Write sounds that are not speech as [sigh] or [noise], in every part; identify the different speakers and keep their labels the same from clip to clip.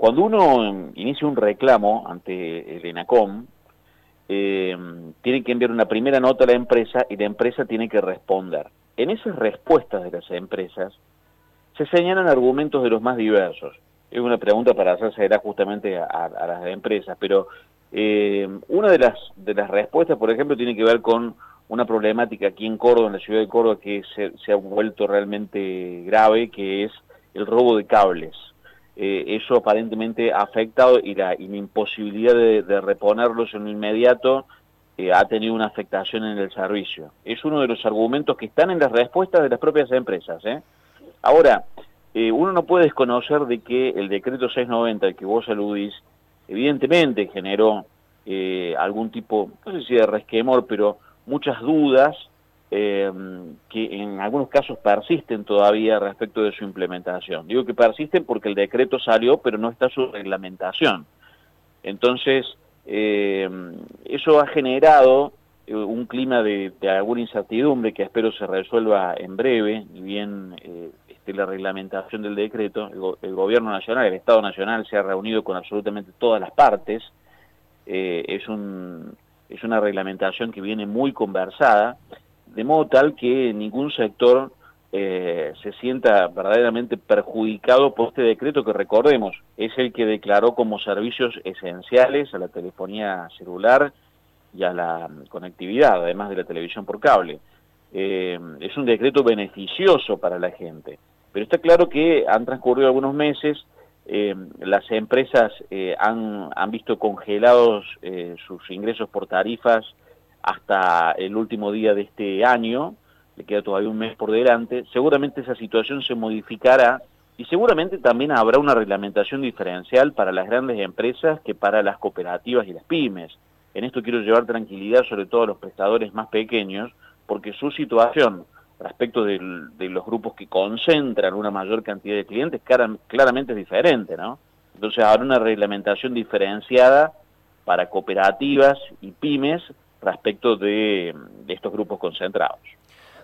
Speaker 1: Cuando uno inicia un reclamo ante el ENACOM, eh, tiene que enviar una primera nota a la empresa y la empresa tiene que responder. En esas respuestas de las empresas se señalan argumentos de los más diversos. Es una pregunta para hacerse justamente a, las empresas, pero eh, una de las, de las respuestas, por ejemplo, tiene que ver con una problemática aquí en Córdoba, en la ciudad de Córdoba, que se, ha vuelto realmente grave, que es el robo de cables. Eh, eso aparentemente ha afectado y la, imposibilidad de, reponerlos en lo inmediato eh, ha tenido una afectación en el servicio. Es uno de los argumentos que están en las respuestas de las propias empresas. ¿eh? Ahora, uno no puede desconocer de que el decreto 690 al que vos aludís, evidentemente generó algún tipo, no sé si de resquemor, pero muchas dudas eh, que en algunos casos persisten todavía respecto de su implementación. Digo que persisten porque el decreto salió, pero no está su reglamentación. Entonces, eh, eso ha generado eh, un clima de, alguna incertidumbre que espero se resuelva en breve, y bien esté la reglamentación del decreto. El, Gobierno Nacional, el Estado Nacional se ha reunido con absolutamente todas las partes. es una reglamentación que viene muy conversada, de modo tal que ningún sector eh, se sienta verdaderamente perjudicado por este decreto que recordemos, es el que declaró como servicios esenciales a la telefonía celular y a la conectividad, además de la televisión por cable. Eh, es un decreto beneficioso para la gente, pero está claro que han transcurrido algunos meses, eh, las empresas eh, han, han, visto congelados sus ingresos por tarifas hasta el último día de este año, le queda todavía un mes por delante, seguramente esa situación se modificará y seguramente también habrá una reglamentación diferencial para las grandes empresas que para las cooperativas y las pymes. En esto quiero llevar tranquilidad sobre todo a los prestadores más pequeños, porque su situación respecto de los grupos que concentran una mayor cantidad de clientes, claramente es diferente, ¿no? Entonces habrá una reglamentación diferenciada para cooperativas y pymes respecto de, estos grupos concentrados.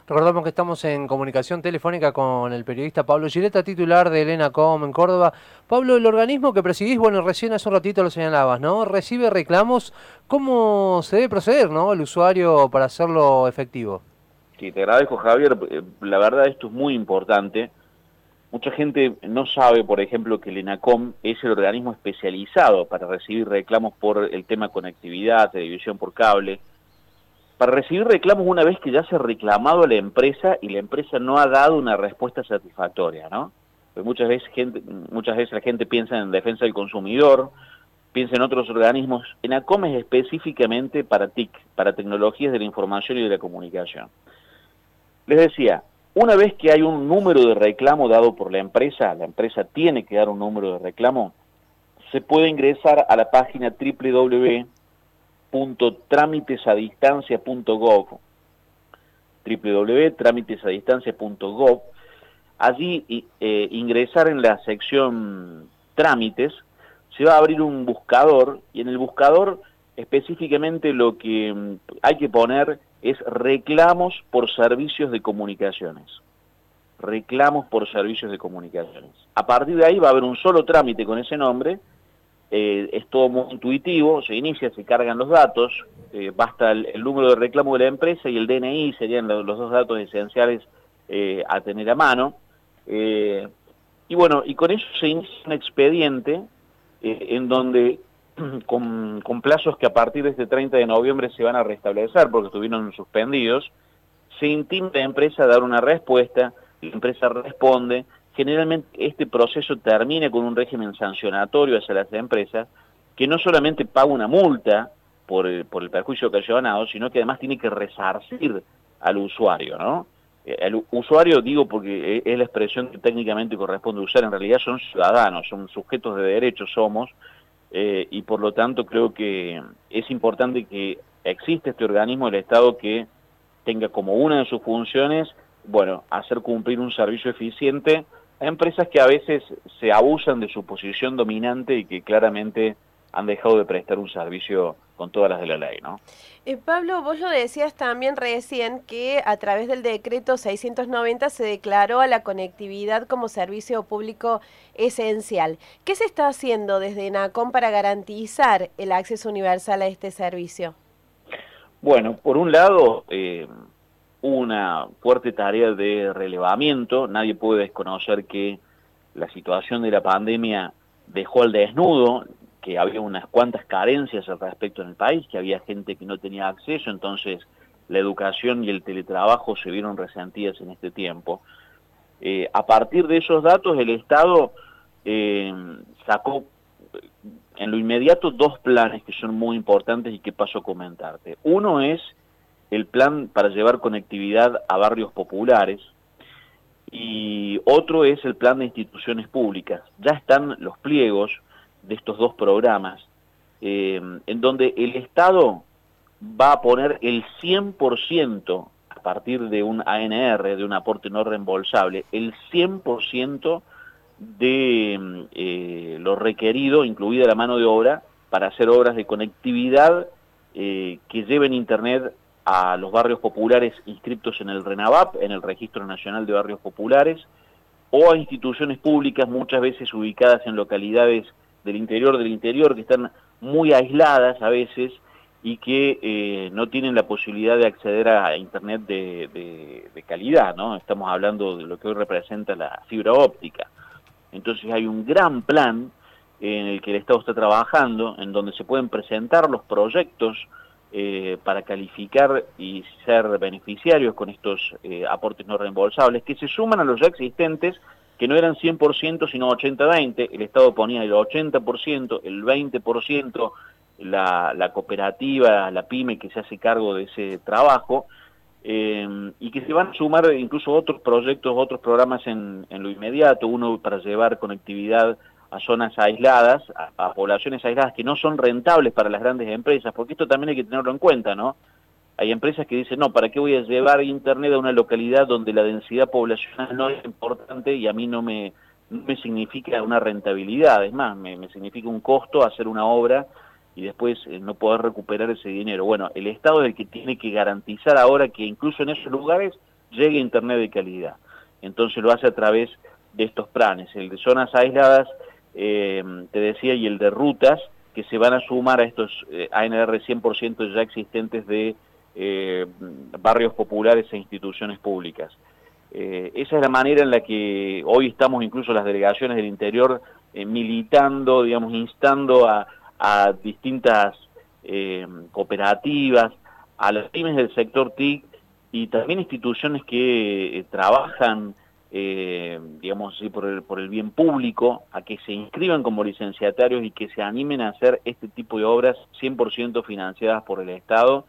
Speaker 2: Recordamos que estamos en comunicación telefónica con el periodista Pablo Gireta, titular de Elena Com en Córdoba. Pablo, el organismo que presidís, bueno, recién hace un ratito lo señalabas, ¿no? Recibe reclamos. ¿Cómo se debe proceder, ¿no? El usuario para hacerlo efectivo.
Speaker 1: Sí, te agradezco Javier, eh, la verdad esto es muy importante. Mucha gente no sabe, por ejemplo, que el ENACOM es el organismo especializado para recibir reclamos por el tema conectividad, televisión por cable, para recibir reclamos una vez que ya se ha reclamado a la empresa y la empresa no ha dado una respuesta satisfactoria, ¿no? Pues muchas veces, gente, muchas veces la gente piensa en defensa del consumidor, piensa en otros organismos. ENACOM es específicamente para TIC, para tecnologías de la información y de la comunicación. Les decía, una vez que hay un número de reclamo dado por la empresa, la empresa tiene que dar un número de reclamo, se puede ingresar a la página www.trámitesadistancia.gov www.trámitesadistancia.gov allí eh, ingresar en la sección trámites se va a abrir un buscador y en el buscador específicamente lo que mm, hay que poner es reclamos por servicios de comunicaciones. Reclamos por servicios de comunicaciones. A partir de ahí va a haber un solo trámite con ese nombre, eh, es todo muy intuitivo, se inicia, se cargan los datos, eh, basta el, número de reclamo de la empresa y el DNI serían los, dos datos esenciales eh, a tener a mano. y bueno, y con eso se inicia un expediente en donde [clears throat] con, plazos que a partir de este 30 de noviembre se van a restablecer porque estuvieron suspendidos, se intima a la empresa a dar una respuesta, la empresa responde, generalmente este proceso termina con un régimen sancionatorio hacia las empresas, que no solamente paga una multa por el, por el perjuicio ocasionado, sino que además tiene que resarcir al usuario, ¿no? Eh, el usuario, digo porque es la expresión que técnicamente corresponde usar, en realidad son ciudadanos, son sujetos de derechos, somos, eh, y por lo tanto creo que es importante que exista este organismo del Estado que tenga como una de sus funciones, bueno, hacer cumplir un servicio eficiente a empresas que a veces se abusan de su posición dominante y que claramente han dejado de prestar un servicio con todas las de la ley, ¿no?
Speaker 3: Eh, Pablo, vos lo decías también recién que a través del decreto 690 se declaró a la conectividad como servicio público esencial. ¿Qué se está haciendo desde NACOM para garantizar el acceso universal a este servicio?
Speaker 1: Bueno, por un lado, eh, una fuerte tarea de relevamiento. Nadie puede desconocer que la situación de la pandemia dejó al desnudo que había unas cuantas carencias al respecto en el país, que había gente que no tenía acceso, entonces la educación y el teletrabajo se vieron resentidas en este tiempo. Eh, a partir de esos datos, el Estado eh, sacó en lo inmediato dos planes que son muy importantes y que paso a comentarte. Uno es el plan para llevar conectividad a barrios populares y otro es el plan de instituciones públicas. Ya están los pliegos de estos dos programas, eh, en donde el Estado va a poner el 100% a partir de un ANR, de un aporte no reembolsable, el 100% de eh, lo requerido, incluida la mano de obra, para hacer obras de conectividad eh, que lleven Internet a los barrios populares inscritos en el RENAVAP, en el Registro Nacional de Barrios Populares, o a instituciones públicas muchas veces ubicadas en localidades del interior del interior, que están muy aisladas a veces y que eh, no tienen la posibilidad de acceder a Internet de, calidad, ¿no? Estamos hablando de lo que hoy representa la fibra óptica. Entonces hay un gran plan en el que el Estado está trabajando, en donde se pueden presentar los proyectos eh, para calificar y ser beneficiarios con estos eh, aportes no reembolsables, que se suman a los ya existentes que no eran 100% sino 80-20, el Estado ponía el 80%, el 20% la, cooperativa, la pyme que se hace cargo de ese trabajo, eh, y que se van a sumar incluso otros proyectos, otros programas en, lo inmediato, uno para llevar conectividad a zonas aisladas, a, poblaciones aisladas que no son rentables para las grandes empresas, porque esto también hay que tenerlo en cuenta, ¿no? Hay empresas que dicen, no, ¿para qué voy a llevar Internet a una localidad donde la densidad poblacional no es importante y a mí no me, me significa una rentabilidad? Es más, me, me, significa un costo hacer una obra y después eh, no poder recuperar ese dinero. Bueno, el Estado es el que tiene que garantizar ahora que incluso en esos lugares llegue Internet de calidad. Entonces lo hace a través de estos planes, el de zonas aisladas, eh, te decía, y el de rutas, que se van a sumar a estos eh, ANR 100% ya existentes de eh, barrios populares e instituciones públicas. Eh, esa es la manera en la que hoy estamos incluso las delegaciones del interior eh, militando, digamos, instando a, distintas eh, cooperativas, a las pymes del sector TIC y también instituciones que trabajan, eh, digamos por el, por el bien público, a que se inscriban como licenciatarios y que se animen a hacer este tipo de obras 100% financiadas por el Estado,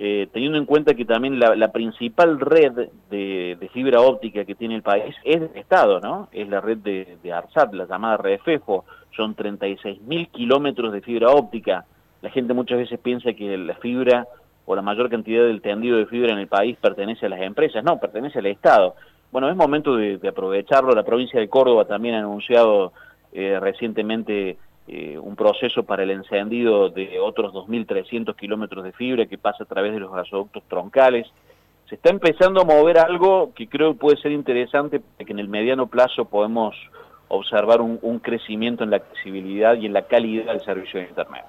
Speaker 1: eh, teniendo en cuenta que también la, la principal red de, fibra óptica que tiene el país es del Estado, ¿no? Es la red de, de ARSAT, la llamada red FEFO, son 36 mil kilómetros de fibra óptica. La gente muchas veces piensa que la fibra o la mayor cantidad del tendido de fibra en el país pertenece a las empresas, no, pertenece al Estado. Bueno, es momento de, de aprovecharlo, la provincia de Córdoba también ha anunciado eh, recientemente eh, un proceso para el encendido de otros 2.300 kilómetros de fibra que pasa a través de los gasoductos troncales. Se está empezando a mover algo que creo puede ser interesante, que en el mediano plazo podemos observar un crecimiento en la accesibilidad y en la calidad del servicio de Internet.